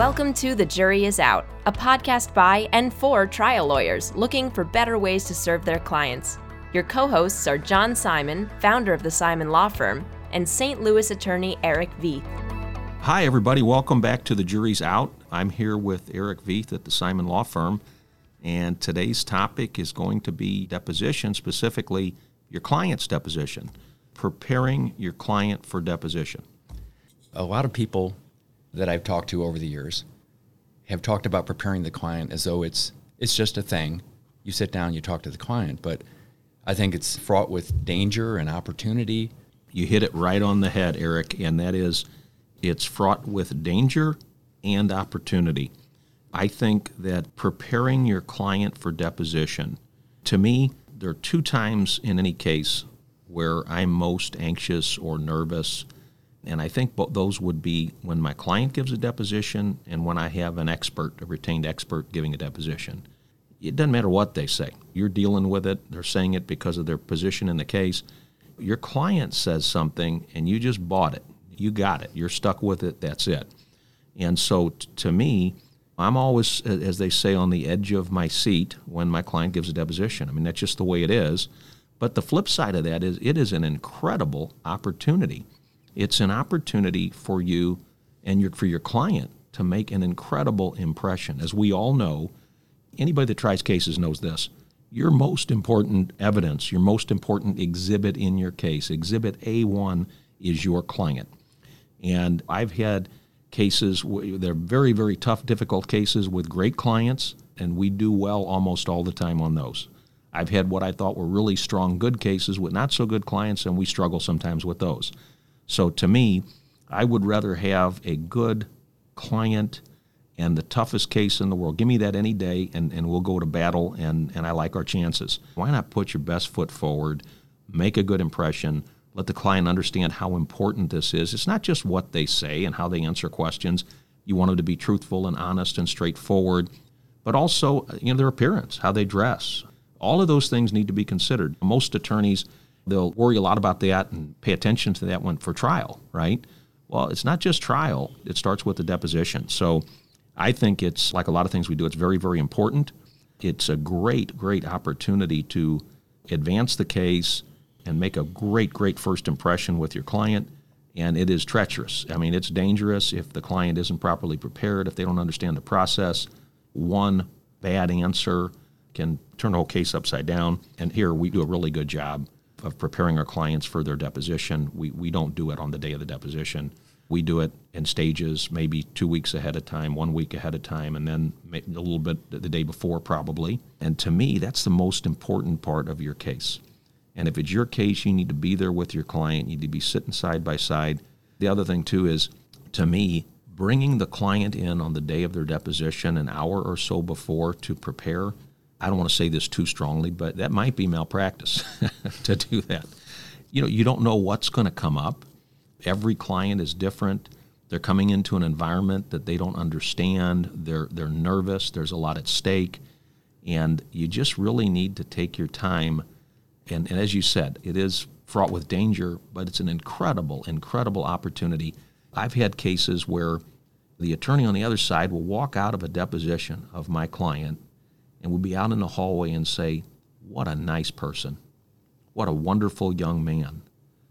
Welcome to The Jury is Out, a podcast by and for trial lawyers looking for better ways to serve their clients. Your co hosts are John Simon, founder of the Simon Law Firm, and St. Louis attorney Erich Vieth. Hi, everybody. Welcome back to The Jury's Out. I'm here with Erich Vieth at the Simon Law Firm, and today's topic is going to be deposition, specifically your client's deposition, preparing your client for deposition. A lot of people that I've talked to over the years have talked about preparing the client as though it's it's just a thing. You sit down, you talk to the client, but I think it's fraught with danger and opportunity. You hit it right on the head, Erich, and that is it's fraught with danger and opportunity. I think that preparing your client for deposition, to me, there are two times in any case where I'm most anxious or nervous and I think those would be when my client gives a deposition and when I have an expert, a retained expert, giving a deposition. It doesn't matter what they say. You're dealing with it. They're saying it because of their position in the case. Your client says something and you just bought it. You got it. You're stuck with it. That's it. And so t- to me, I'm always, as they say, on the edge of my seat when my client gives a deposition. I mean, that's just the way it is. But the flip side of that is it is an incredible opportunity it's an opportunity for you and your, for your client to make an incredible impression. As we all know, anybody that tries cases knows this. Your most important evidence, your most important exhibit in your case, exhibit A1 is your client. And I've had cases, they're very, very tough, difficult cases with great clients, and we do well almost all the time on those. I've had what I thought were really strong, good cases with not so good clients, and we struggle sometimes with those. So to me, I would rather have a good client and the toughest case in the world. Give me that any day, and, and we'll go to battle, and, and I like our chances. Why not put your best foot forward, make a good impression, let the client understand how important this is? It's not just what they say and how they answer questions. You want them to be truthful and honest and straightforward, but also you know their appearance, how they dress. All of those things need to be considered. Most attorneys they'll worry a lot about that and pay attention to that one for trial, right? Well, it's not just trial, it starts with the deposition. So I think it's like a lot of things we do, it's very, very important. It's a great, great opportunity to advance the case and make a great, great first impression with your client. And it is treacherous. I mean, it's dangerous if the client isn't properly prepared, if they don't understand the process. One bad answer can turn the whole case upside down. And here we do a really good job of preparing our clients for their deposition. We, we don't do it on the day of the deposition. We do it in stages, maybe two weeks ahead of time, one week ahead of time, and then a little bit the day before, probably. And to me, that's the most important part of your case. And if it's your case, you need to be there with your client. You need to be sitting side by side. The other thing, too, is to me, bringing the client in on the day of their deposition an hour or so before to prepare I don't want to say this too strongly, but that might be malpractice to do that. You know, you don't know what's going to come up. Every client is different. They're coming into an environment that they don't understand. They're they're nervous. There's a lot at stake, and you just really need to take your time. And, and as you said, it is fraught with danger, but it's an incredible, incredible opportunity. I've had cases where the attorney on the other side will walk out of a deposition of my client and we'd be out in the hallway and say, What a nice person. What a wonderful young man.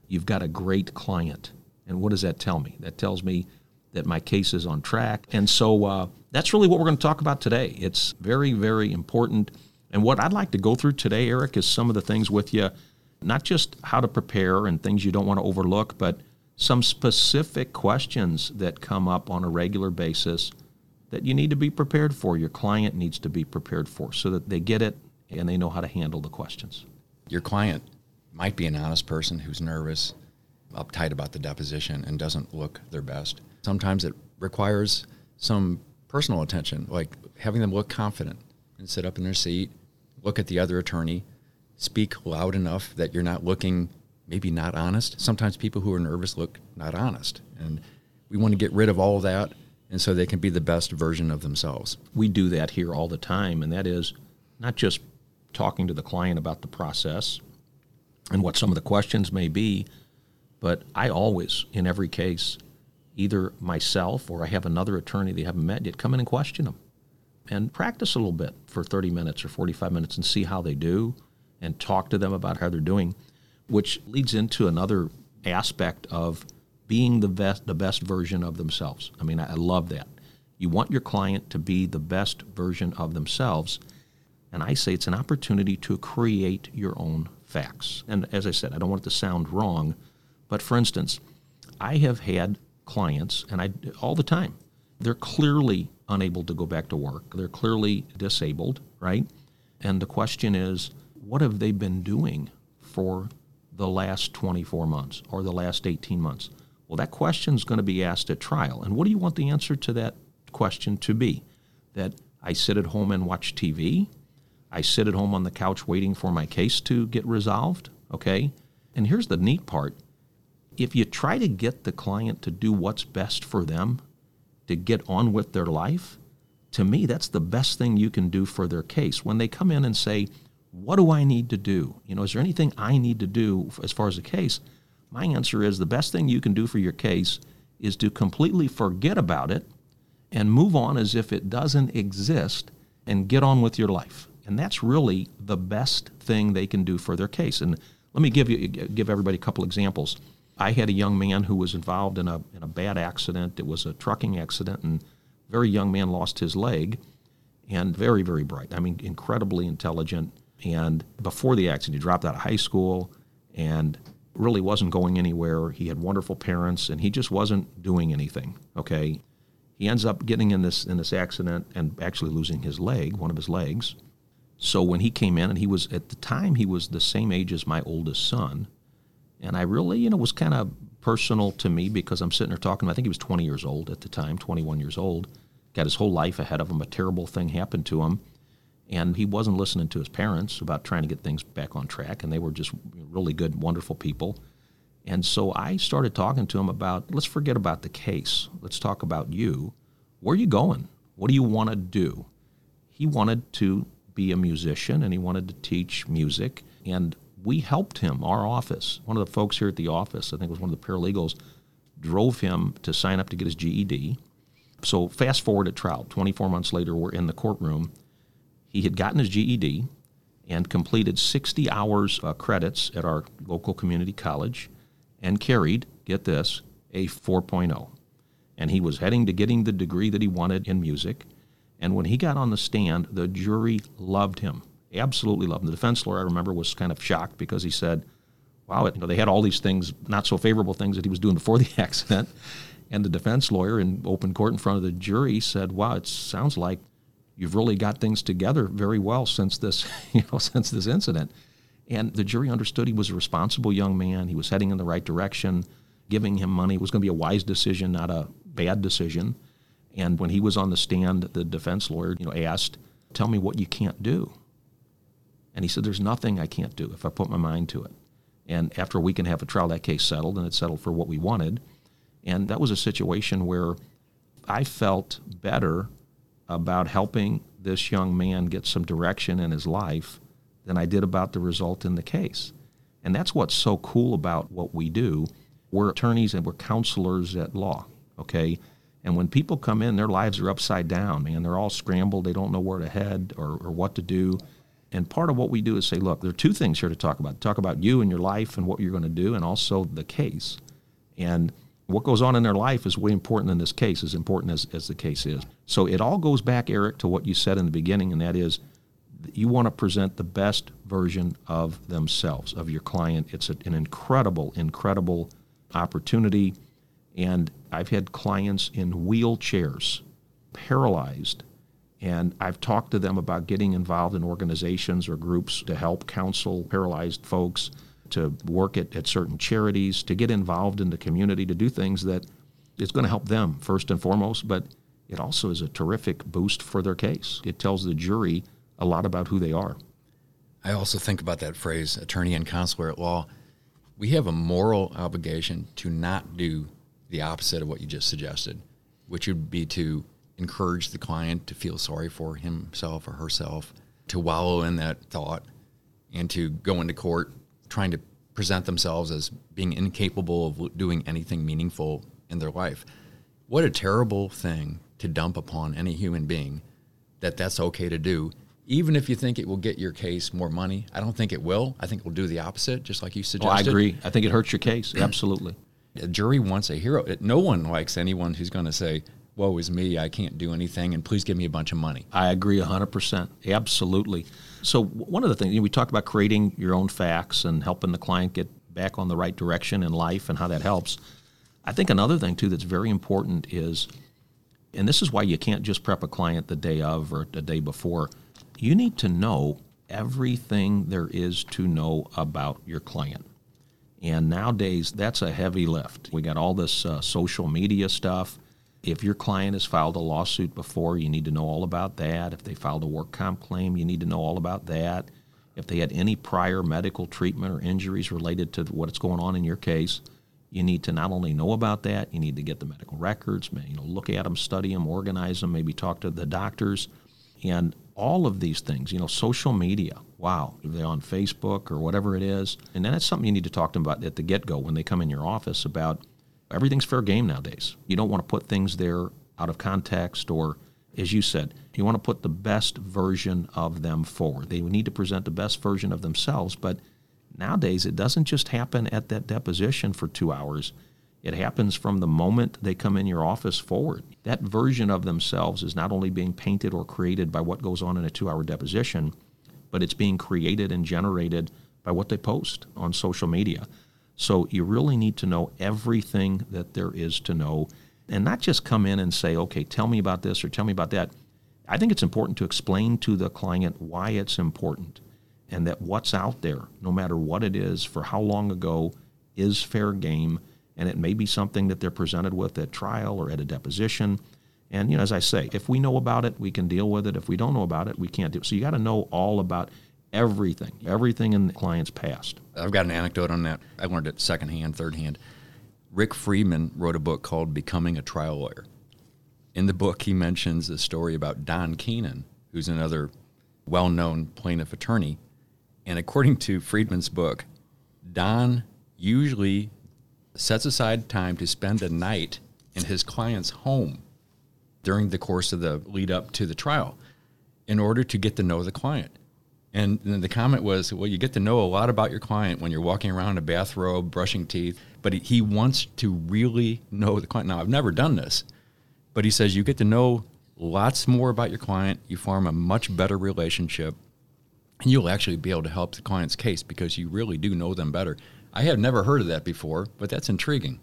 You've got a great client. And what does that tell me? That tells me that my case is on track. And so uh, that's really what we're going to talk about today. It's very, very important. And what I'd like to go through today, Erich, is some of the things with you, not just how to prepare and things you don't want to overlook, but some specific questions that come up on a regular basis that you need to be prepared for, your client needs to be prepared for, so that they get it and they know how to handle the questions. Your client might be an honest person who's nervous, uptight about the deposition, and doesn't look their best. Sometimes it requires some personal attention, like having them look confident and sit up in their seat, look at the other attorney, speak loud enough that you're not looking maybe not honest. Sometimes people who are nervous look not honest. And we want to get rid of all of that and so they can be the best version of themselves. We do that here all the time, and that is not just talking to the client about the process and what some of the questions may be, but I always, in every case, either myself or I have another attorney they haven't met yet, come in and question them and practice a little bit for 30 minutes or 45 minutes and see how they do and talk to them about how they're doing, which leads into another aspect of being the best, the best version of themselves. I mean, I, I love that. You want your client to be the best version of themselves. And I say it's an opportunity to create your own facts. And as I said, I don't want it to sound wrong, but for instance, I have had clients, and I all the time, they're clearly unable to go back to work. They're clearly disabled, right? And the question is, what have they been doing for the last 24 months or the last 18 months? Well, that question is going to be asked at trial. And what do you want the answer to that question to be? That I sit at home and watch TV? I sit at home on the couch waiting for my case to get resolved? Okay? And here's the neat part if you try to get the client to do what's best for them, to get on with their life, to me, that's the best thing you can do for their case. When they come in and say, What do I need to do? You know, is there anything I need to do as far as the case? My answer is the best thing you can do for your case is to completely forget about it and move on as if it doesn't exist and get on with your life. And that's really the best thing they can do for their case. And let me give you give everybody a couple examples. I had a young man who was involved in a in a bad accident. It was a trucking accident, and very young man lost his leg, and very very bright. I mean, incredibly intelligent. And before the accident, he dropped out of high school, and really wasn't going anywhere. He had wonderful parents, and he just wasn't doing anything. Okay, he ends up getting in this in this accident and actually losing his leg, one of his legs. So when he came in, and he was at the time he was the same age as my oldest son, and I really, you know, was kind of personal to me because I'm sitting there talking. I think he was 20 years old at the time, 21 years old. Got his whole life ahead of him. A terrible thing happened to him, and he wasn't listening to his parents about trying to get things back on track. And they were just really good, wonderful people. And so I started talking to him about let's forget about the case. Let's talk about you. Where are you going? What do you want to do? He wanted to be a musician and he wanted to teach music. And we helped him, our office. One of the folks here at the office, I think it was one of the paralegals, drove him to sign up to get his GED. So fast forward at trial, 24 months later, we're in the courtroom. He had gotten his GED and completed 60 hours uh, credits at our local community college and carried, get this, a 4.0. And he was heading to getting the degree that he wanted in music. And when he got on the stand, the jury loved him absolutely loved him. The defense lawyer, I remember, was kind of shocked because he said, wow, it, you know, they had all these things, not so favorable things that he was doing before the accident. And the defense lawyer in open court in front of the jury said, wow, it sounds like you've really got things together very well since this, you know, since this incident. And the jury understood he was a responsible young man. He was heading in the right direction. Giving him money was going to be a wise decision, not a bad decision. And when he was on the stand, the defense lawyer, you know, asked, "Tell me what you can't do." And he said, There's nothing I can't do if I put my mind to it. And after a week and a half of trial, that case settled, and it settled for what we wanted. And that was a situation where I felt better about helping this young man get some direction in his life than I did about the result in the case. And that's what's so cool about what we do. We're attorneys and we're counselors at law, okay? And when people come in, their lives are upside down, man. They're all scrambled. They don't know where to head or, or what to do. And part of what we do is say, look, there are two things here to talk about. Talk about you and your life and what you're going to do, and also the case. And what goes on in their life is way important in this case, as important as, as the case is. So it all goes back, Erich, to what you said in the beginning, and that is you want to present the best version of themselves, of your client. It's a, an incredible, incredible opportunity. And I've had clients in wheelchairs, paralyzed, and I've talked to them about getting involved in organizations or groups to help counsel paralyzed folks, to work at, at certain charities, to get involved in the community, to do things that is going to help them first and foremost, but it also is a terrific boost for their case. It tells the jury a lot about who they are. I also think about that phrase, attorney and counselor at law. We have a moral obligation to not do the opposite of what you just suggested, which would be to encourage the client to feel sorry for himself or herself, to wallow in that thought, and to go into court trying to present themselves as being incapable of doing anything meaningful in their life. What a terrible thing to dump upon any human being that that's okay to do. Even if you think it will get your case more money, I don't think it will. I think it will do the opposite, just like you Oh, suggested. I agree. I think it hurts your case. Absolutely. A jury wants a hero. No one likes anyone who's going to say, "Woe is me! I can't do anything," and please give me a bunch of money. I agree 100%. Absolutely. So, one of the things, you know, we talked about creating your own facts and helping the client get back on the right direction in life and how that helps. I think another thing, too, that's very important is, and this is why you can't just prep a client the day of or the day before, you need to know everything there is to know about your client. And nowadays, that's a heavy lift. We got all this uh, social media stuff. If your client has filed a lawsuit before, you need to know all about that. If they filed a work comp claim, you need to know all about that. If they had any prior medical treatment or injuries related to what's going on in your case, you need to not only know about that, you need to get the medical records, you know, look at them, study them, organize them, maybe talk to the doctors, and all of these things. You know, social media. Wow, if they're on Facebook or whatever it is, and then that's something you need to talk to them about at the get-go when they come in your office about. Everything's fair game nowadays. You don't want to put things there out of context or as you said, you want to put the best version of them forward. They need to present the best version of themselves, but nowadays it doesn't just happen at that deposition for two hours. It happens from the moment they come in your office forward. That version of themselves is not only being painted or created by what goes on in a two hour deposition, but it's being created and generated by what they post on social media. So you really need to know everything that there is to know and not just come in and say, okay, tell me about this or tell me about that. I think it's important to explain to the client why it's important and that what's out there, no matter what it is, for how long ago, is fair game. And it may be something that they're presented with at trial or at a deposition. And, you know, as I say, if we know about it, we can deal with it. If we don't know about it, we can't do it. So you got to know all about everything, everything in the client's past. I've got an anecdote on that. I learned it secondhand, third hand. Rick Friedman wrote a book called Becoming a Trial Lawyer. In the book, he mentions a story about Don Keenan, who's another well known plaintiff attorney. And according to Friedman's book, Don usually sets aside time to spend a night in his client's home during the course of the lead up to the trial in order to get to know the client. And then the comment was, well, you get to know a lot about your client when you're walking around in a bathrobe, brushing teeth. But he, wants to really know the client. Now, I've never done this, but he says you get to know lots more about your client. You form a much better relationship, and you'll actually be able to help the client's case because you really do know them better. I have never heard of that before, but that's intriguing.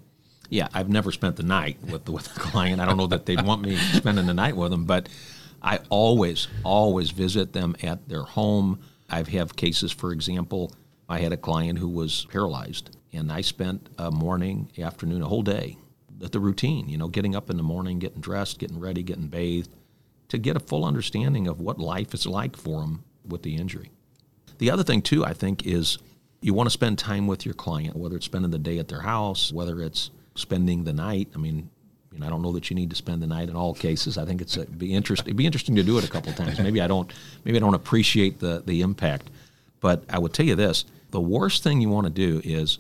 Yeah, I've never spent the night with with the client. I don't know that they'd want me spending the night with them, but I always, always visit them at their home. I have cases, for example, I had a client who was paralyzed, and I spent a morning, afternoon, a whole day at the routine, you know, getting up in the morning, getting dressed, getting ready, getting bathed, to get a full understanding of what life is like for them with the injury. The other thing, too, I think, is you want to spend time with your client, whether it's spending the day at their house, whether it's spending the night. I mean, you know, I don't know that you need to spend the night in all cases. I think it's a, be interesting. It'd be interesting to do it a couple times. Maybe I don't. Maybe I don't appreciate the the impact. But I would tell you this: the worst thing you want to do is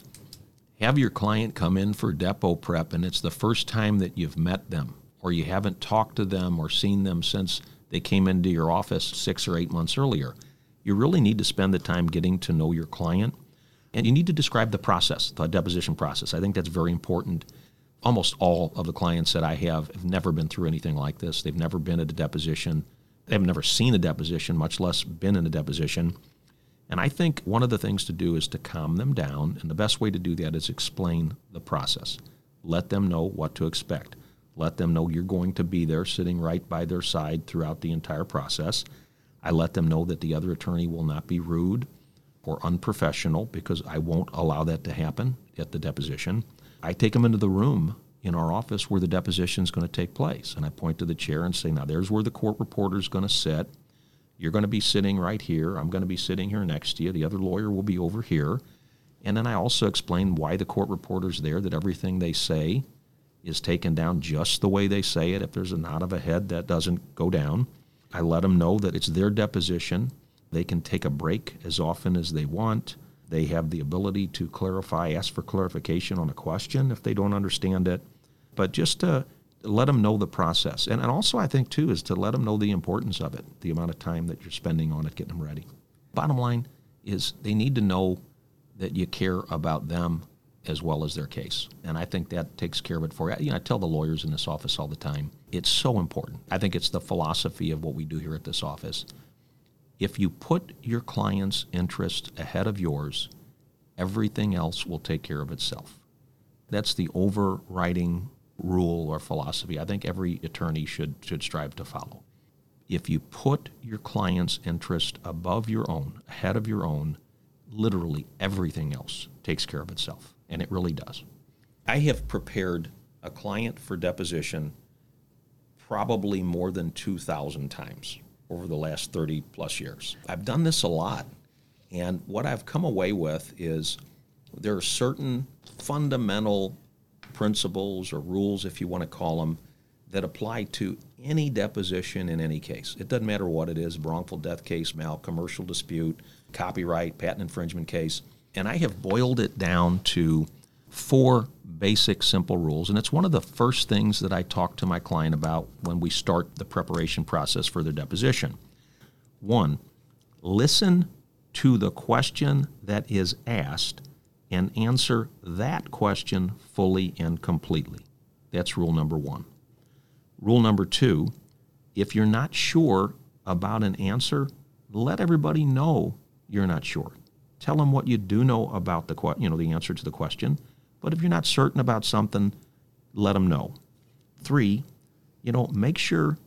have your client come in for depo prep, and it's the first time that you've met them, or you haven't talked to them or seen them since they came into your office six or eight months earlier. You really need to spend the time getting to know your client, and you need to describe the process, the deposition process. I think that's very important almost all of the clients that I have have never been through anything like this. They've never been at a deposition. They've never seen a deposition, much less been in a deposition. And I think one of the things to do is to calm them down. And the best way to do that is explain the process. Let them know what to expect. Let them know you're going to be there sitting right by their side throughout the entire process. I let them know that the other attorney will not be rude or unprofessional because I won't allow that to happen at the deposition. I take them into the room in our office where the deposition is going to take place. And I point to the chair and say, now there's where the court reporter is going to sit. You're going to be sitting right here. I'm going to be sitting here next to you. The other lawyer will be over here. And then I also explain why the court reporter's there, that everything they say is taken down just the way they say it. If there's a nod of a head, that doesn't go down. I let them know that it's their deposition. They can take a break as often as they want. They have the ability to clarify, ask for clarification on a question if they don't understand it. But just to let them know the process. And, and also, I think, too, is to let them know the importance of it, the amount of time that you're spending on it, getting them ready. Bottom line is they need to know that you care about them as well as their case. And I think that takes care of it for you. You know, I tell the lawyers in this office all the time, it's so important. I think it's the philosophy of what we do here at this office. If you put your client's interest ahead of yours, everything else will take care of itself. That's the overriding rule or philosophy I think every attorney should, should strive to follow. If you put your client's interest above your own, ahead of your own, literally everything else takes care of itself, and it really does. I have prepared a client for deposition probably more than 2,000 times over the last 30 plus years. I've done this a lot, and what I've come away with is there are certain fundamental principles or rules, if you want to call them, that apply to any deposition in any case. It doesn't matter what it is wrongful death case, mal, commercial dispute, copyright, patent infringement case. And I have boiled it down to four basic, simple rules. And it's one of the first things that I talk to my client about when we start the preparation process for their deposition. One, listen to the question that is asked and answer that question fully and completely. That's rule number one. Rule number two if you're not sure about an answer, let everybody know you're not sure. Tell them what you do know about the you know the answer to the question, but if you're not certain about something, let them know. Three, you know, make sure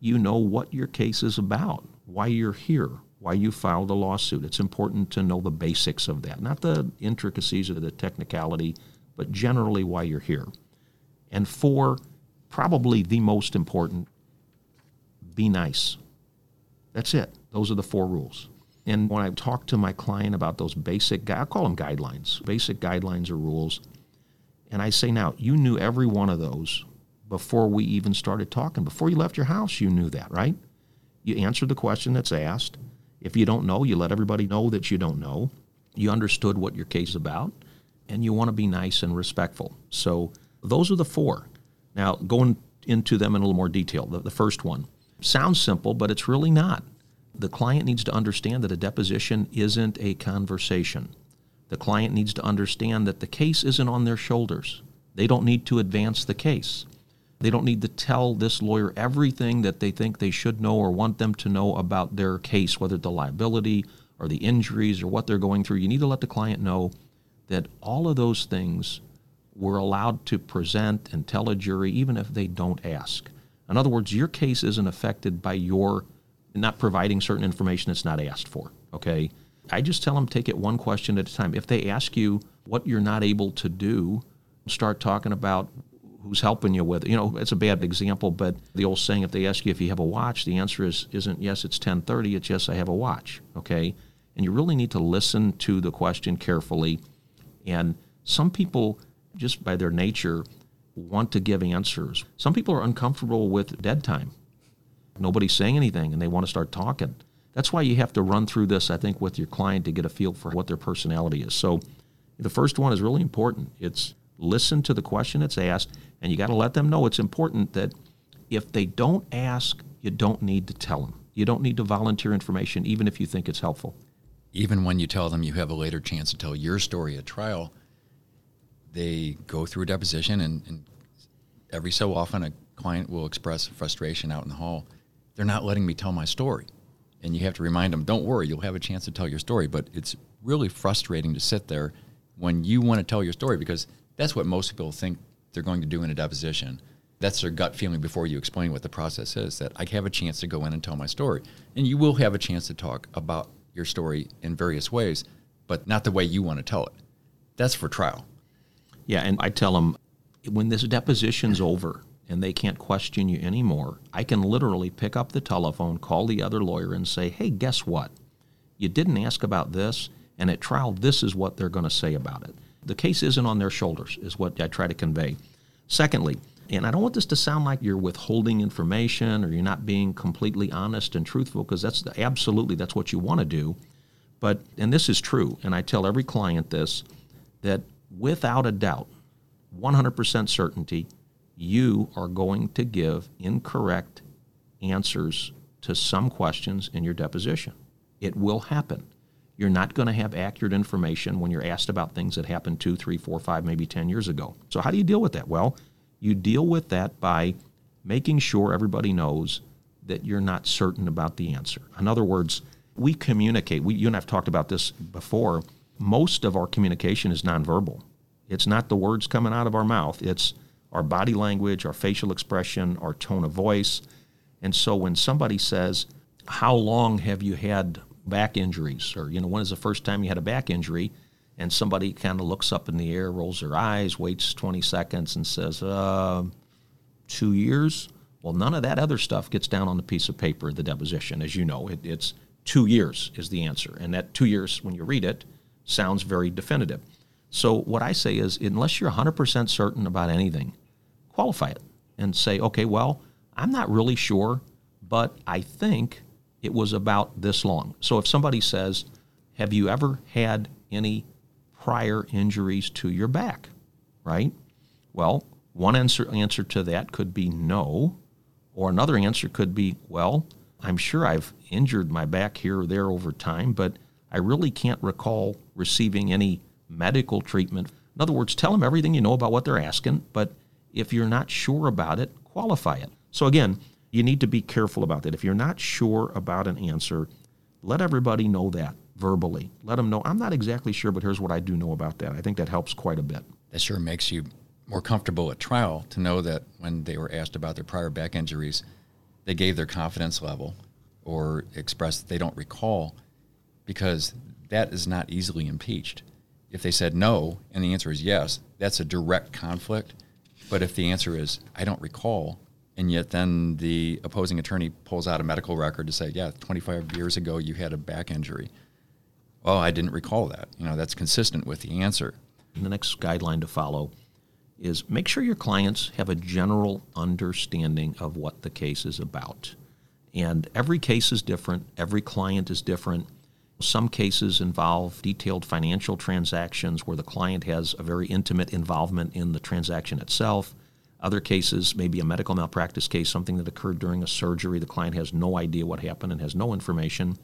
you know what your case is about, why you're here, why you filed a lawsuit. It's important to know the basics of that, not the intricacies or the technicality, but generally why you're here. And four, probably the most important, be nice. That's it. Those are the four rules. And when I talk to my client about those basic, I call them guidelines, basic guidelines or rules, and I say, now, you knew every one of those before we even started talking. Before you left your house, you knew that, right? You answered the question that's asked. If you don't know, you let everybody know that you don't know. You understood what your case is about, and you want to be nice and respectful. So those are the four. Now, going into them in a little more detail, the, the first one sounds simple, but it's really not. The client needs to understand that a deposition isn't a conversation. The client needs to understand that the case isn't on their shoulders. They don't need to advance the case. They don't need to tell this lawyer everything that they think they should know or want them to know about their case, whether the liability or the injuries or what they're going through. You need to let the client know that all of those things were allowed to present and tell a jury even if they don't ask. In other words, your case isn't affected by your not providing certain information that's not asked for. Okay? I just tell them take it one question at a time. If they ask you what you're not able to do, start talking about who's helping you with it. You know, it's a bad example, but the old saying, if they ask you if you have a watch, the answer is isn't yes, it's 10:30. It's yes, I have a watch. Okay, and you really need to listen to the question carefully. And some people, just by their nature, want to give answers. Some people are uncomfortable with dead time. Nobody's saying anything, and they want to start talking. That's why you have to run through this, I think, with your client to get a feel for what their personality is. So, the first one is really important. It's listen to the question that's asked, and you got to let them know it's important that if they don't ask, you don't need to tell them. You don't need to volunteer information, even if you think it's helpful. Even when you tell them you have a later chance to tell your story at trial, they go through a deposition, and, and every so often a client will express frustration out in the hall. They're not letting me tell my story. And you have to remind them, don't worry, you'll have a chance to tell your story. But it's really frustrating to sit there when you want to tell your story because that's what most people think they're going to do in a deposition. That's their gut feeling before you explain what the process is that I have a chance to go in and tell my story. And you will have a chance to talk about your story in various ways, but not the way you want to tell it. That's for trial. Yeah, and I tell them when this deposition's over and they can't question you anymore, I can literally pick up the telephone, call the other lawyer, and say, hey, guess what? You didn't ask about this, and at trial, this is what they're going to say about it. The case isn't on their shoulders, is what I try to convey. Secondly, and I don't want this to sound like you're withholding information or you're not being completely honest and truthful, because that's the, absolutely that's what you want to do. But and this is true, and I tell every client this that without a doubt, 100% certainty, you are going to give incorrect answers to some questions in your deposition. It will happen. You're not going to have accurate information when you're asked about things that happened two, three, four, five, maybe 10 years ago. So, how do you deal with that? Well, you deal with that by making sure everybody knows that you're not certain about the answer. In other words, we communicate. We, you and I have talked about this before. Most of our communication is nonverbal. It's not the words coming out of our mouth, it's our body language, our facial expression, our tone of voice. And so when somebody says, How long have you had back injuries? Or, you know, when is the first time you had a back injury? And somebody kind of looks up in the air, rolls their eyes, waits 20 seconds, and says, uh, Two years? Well, none of that other stuff gets down on the piece of paper, the deposition. As you know, it, it's two years is the answer. And that two years, when you read it, sounds very definitive. So, what I say is, unless you're 100% certain about anything, qualify it and say, okay, well, I'm not really sure, but I think it was about this long. So, if somebody says, Have you ever had any prior injuries to your back? Right? Well, one answer, answer to that could be no, or another answer could be, Well, I'm sure I've injured my back here or there over time, but I really can't recall receiving any medical treatment. In other words, tell them everything you know about what they're asking, but if you're not sure about it, qualify it. So again, you need to be careful about that. If you're not sure about an answer, let everybody know that verbally. Let them know, I'm not exactly sure, but here's what I do know about that. I think that helps quite a bit. That sure makes you more comfortable at trial to know that when they were asked about their prior back injuries, they gave their confidence level or expressed they don't recall because that is not easily impeached. If they said no and the answer is yes, that's a direct conflict. But if the answer is I don't recall, and yet then the opposing attorney pulls out a medical record to say, yeah, 25 years ago you had a back injury. Well, I didn't recall that. You know, that's consistent with the answer. The next guideline to follow is make sure your clients have a general understanding of what the case is about. And every case is different, every client is different. Some cases involve detailed financial transactions where the client has a very intimate involvement in the transaction itself. Other cases may be a medical malpractice case, something that occurred during a surgery. The client has no idea what happened and has no information.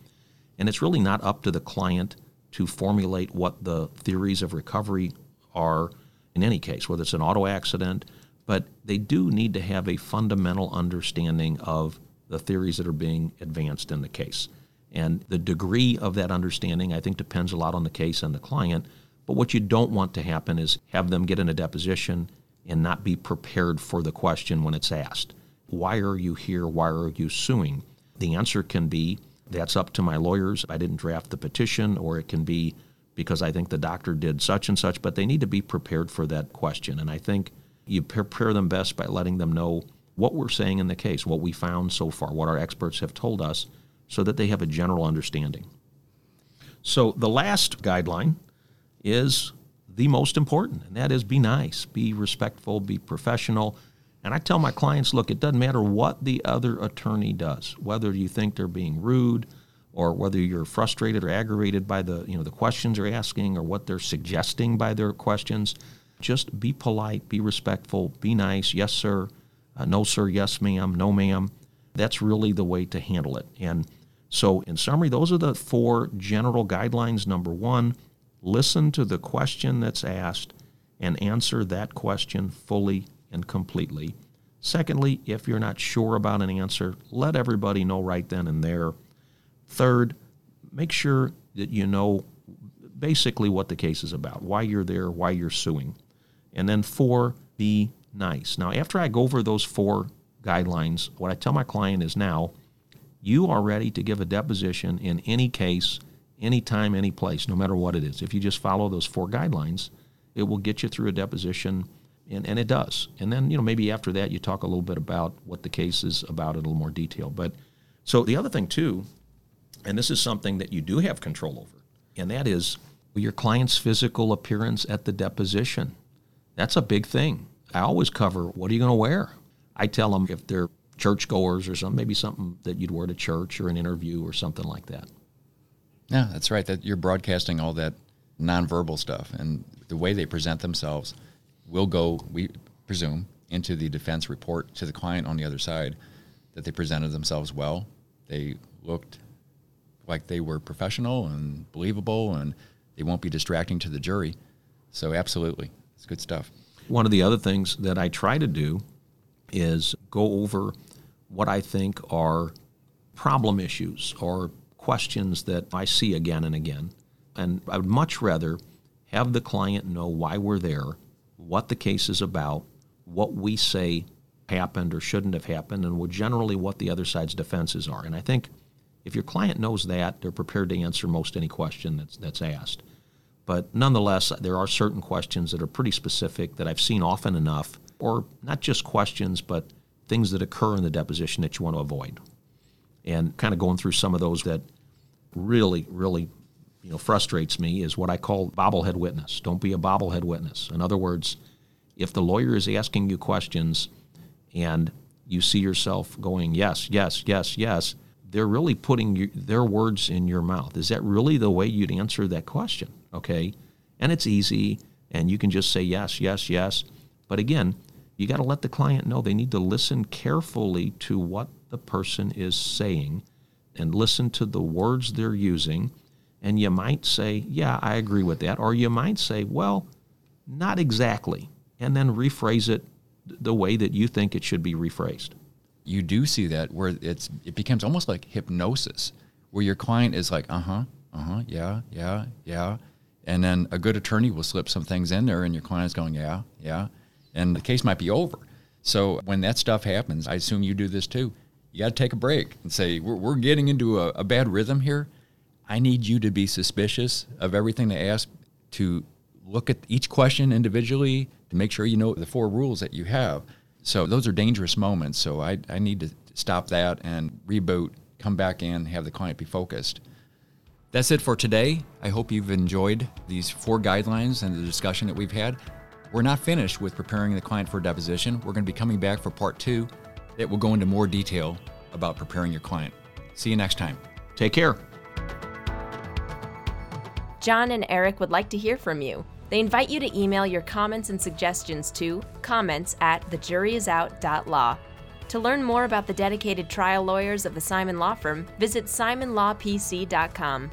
And it's really not up to the client to formulate what the theories of recovery are in any case, whether it's an auto accident, but they do need to have a fundamental understanding of the theories that are being advanced in the case. And the degree of that understanding, I think, depends a lot on the case and the client. But what you don't want to happen is have them get in a deposition and not be prepared for the question when it's asked. Why are you here? Why are you suing? The answer can be that's up to my lawyers. I didn't draft the petition, or it can be because I think the doctor did such and such, but they need to be prepared for that question. And I think you prepare them best by letting them know what we're saying in the case, what we found so far, what our experts have told us, so that they have a general understanding. So the last guideline is the most important, and that is be nice, be respectful, be professional. And I tell my clients, look, it doesn't matter what the other attorney does, whether you think they're being rude or whether you're frustrated or aggravated by the, you know, the questions they're asking or what they're suggesting by their questions, just be polite, be respectful, be nice. Yes, sir. Uh, no, sir. Yes, ma'am. No, ma'am. That's really the way to handle it. And so, in summary, those are the four general guidelines. Number one, listen to the question that's asked and answer that question fully and completely. Secondly, if you're not sure about an answer, let everybody know right then and there. Third, make sure that you know basically what the case is about, why you're there, why you're suing. And then four, be nice. Now, after I go over those four guidelines, what I tell my client is now, you are ready to give a deposition in any case, anytime, any place, no matter what it is. If you just follow those four guidelines, it will get you through a deposition, and, and it does. And then, you know, maybe after that, you talk a little bit about what the case is about in a little more detail. But so the other thing, too, and this is something that you do have control over, and that is your client's physical appearance at the deposition. That's a big thing. I always cover what are you going to wear? I tell them if they're churchgoers or something, maybe something that you'd wear to church or an interview or something like that. Yeah, that's right. That you're broadcasting all that nonverbal stuff, and the way they present themselves will go, we presume, into the defense report to the client on the other side that they presented themselves well. They looked like they were professional and believable, and they won't be distracting to the jury. So, absolutely, it's good stuff. One of the other things that I try to do is go over what I think are problem issues or questions that I see again and again. And I would much rather have the client know why we're there, what the case is about, what we say happened or shouldn't have happened, and generally what the other side's defenses are. And I think if your client knows that, they're prepared to answer most any question that's, that's asked. But nonetheless, there are certain questions that are pretty specific that I've seen often enough, or not just questions, but things that occur in the deposition that you want to avoid. And kind of going through some of those that really, really you know, frustrates me is what I call bobblehead witness. Don't be a bobblehead witness. In other words, if the lawyer is asking you questions and you see yourself going, yes, yes, yes, yes, they're really putting their words in your mouth. Is that really the way you'd answer that question? Okay. And it's easy, and you can just say yes, yes, yes. But again, you got to let the client know they need to listen carefully to what the person is saying and listen to the words they're using. And you might say, Yeah, I agree with that. Or you might say, Well, not exactly. And then rephrase it the way that you think it should be rephrased. You do see that where it's it becomes almost like hypnosis, where your client is like, uh huh, uh huh, yeah, yeah, yeah. And then a good attorney will slip some things in there, and your client's going, yeah, yeah. And the case might be over. So when that stuff happens, I assume you do this too you got to take a break and say, we're, we're getting into a, a, bad rhythm here. I need you to be suspicious of everything they ask, to look at each question individually, to make sure you know the four rules that you have. So those are dangerous moments. So I, I need to stop that and reboot, come back in, have the client be focused. That's it for today. I hope you've enjoyed these four guidelines and the discussion that we've had. We're not finished with preparing the client for deposition. We're going to be coming back for part two that will go into more detail about preparing your client. See you next time. Take care. John and Erich would like to hear from you. They invite you to email your comments and suggestions to comments at thejuryisout.law. To learn more about the dedicated trial lawyers of the Simon Law Firm, visit simonlawpc.com.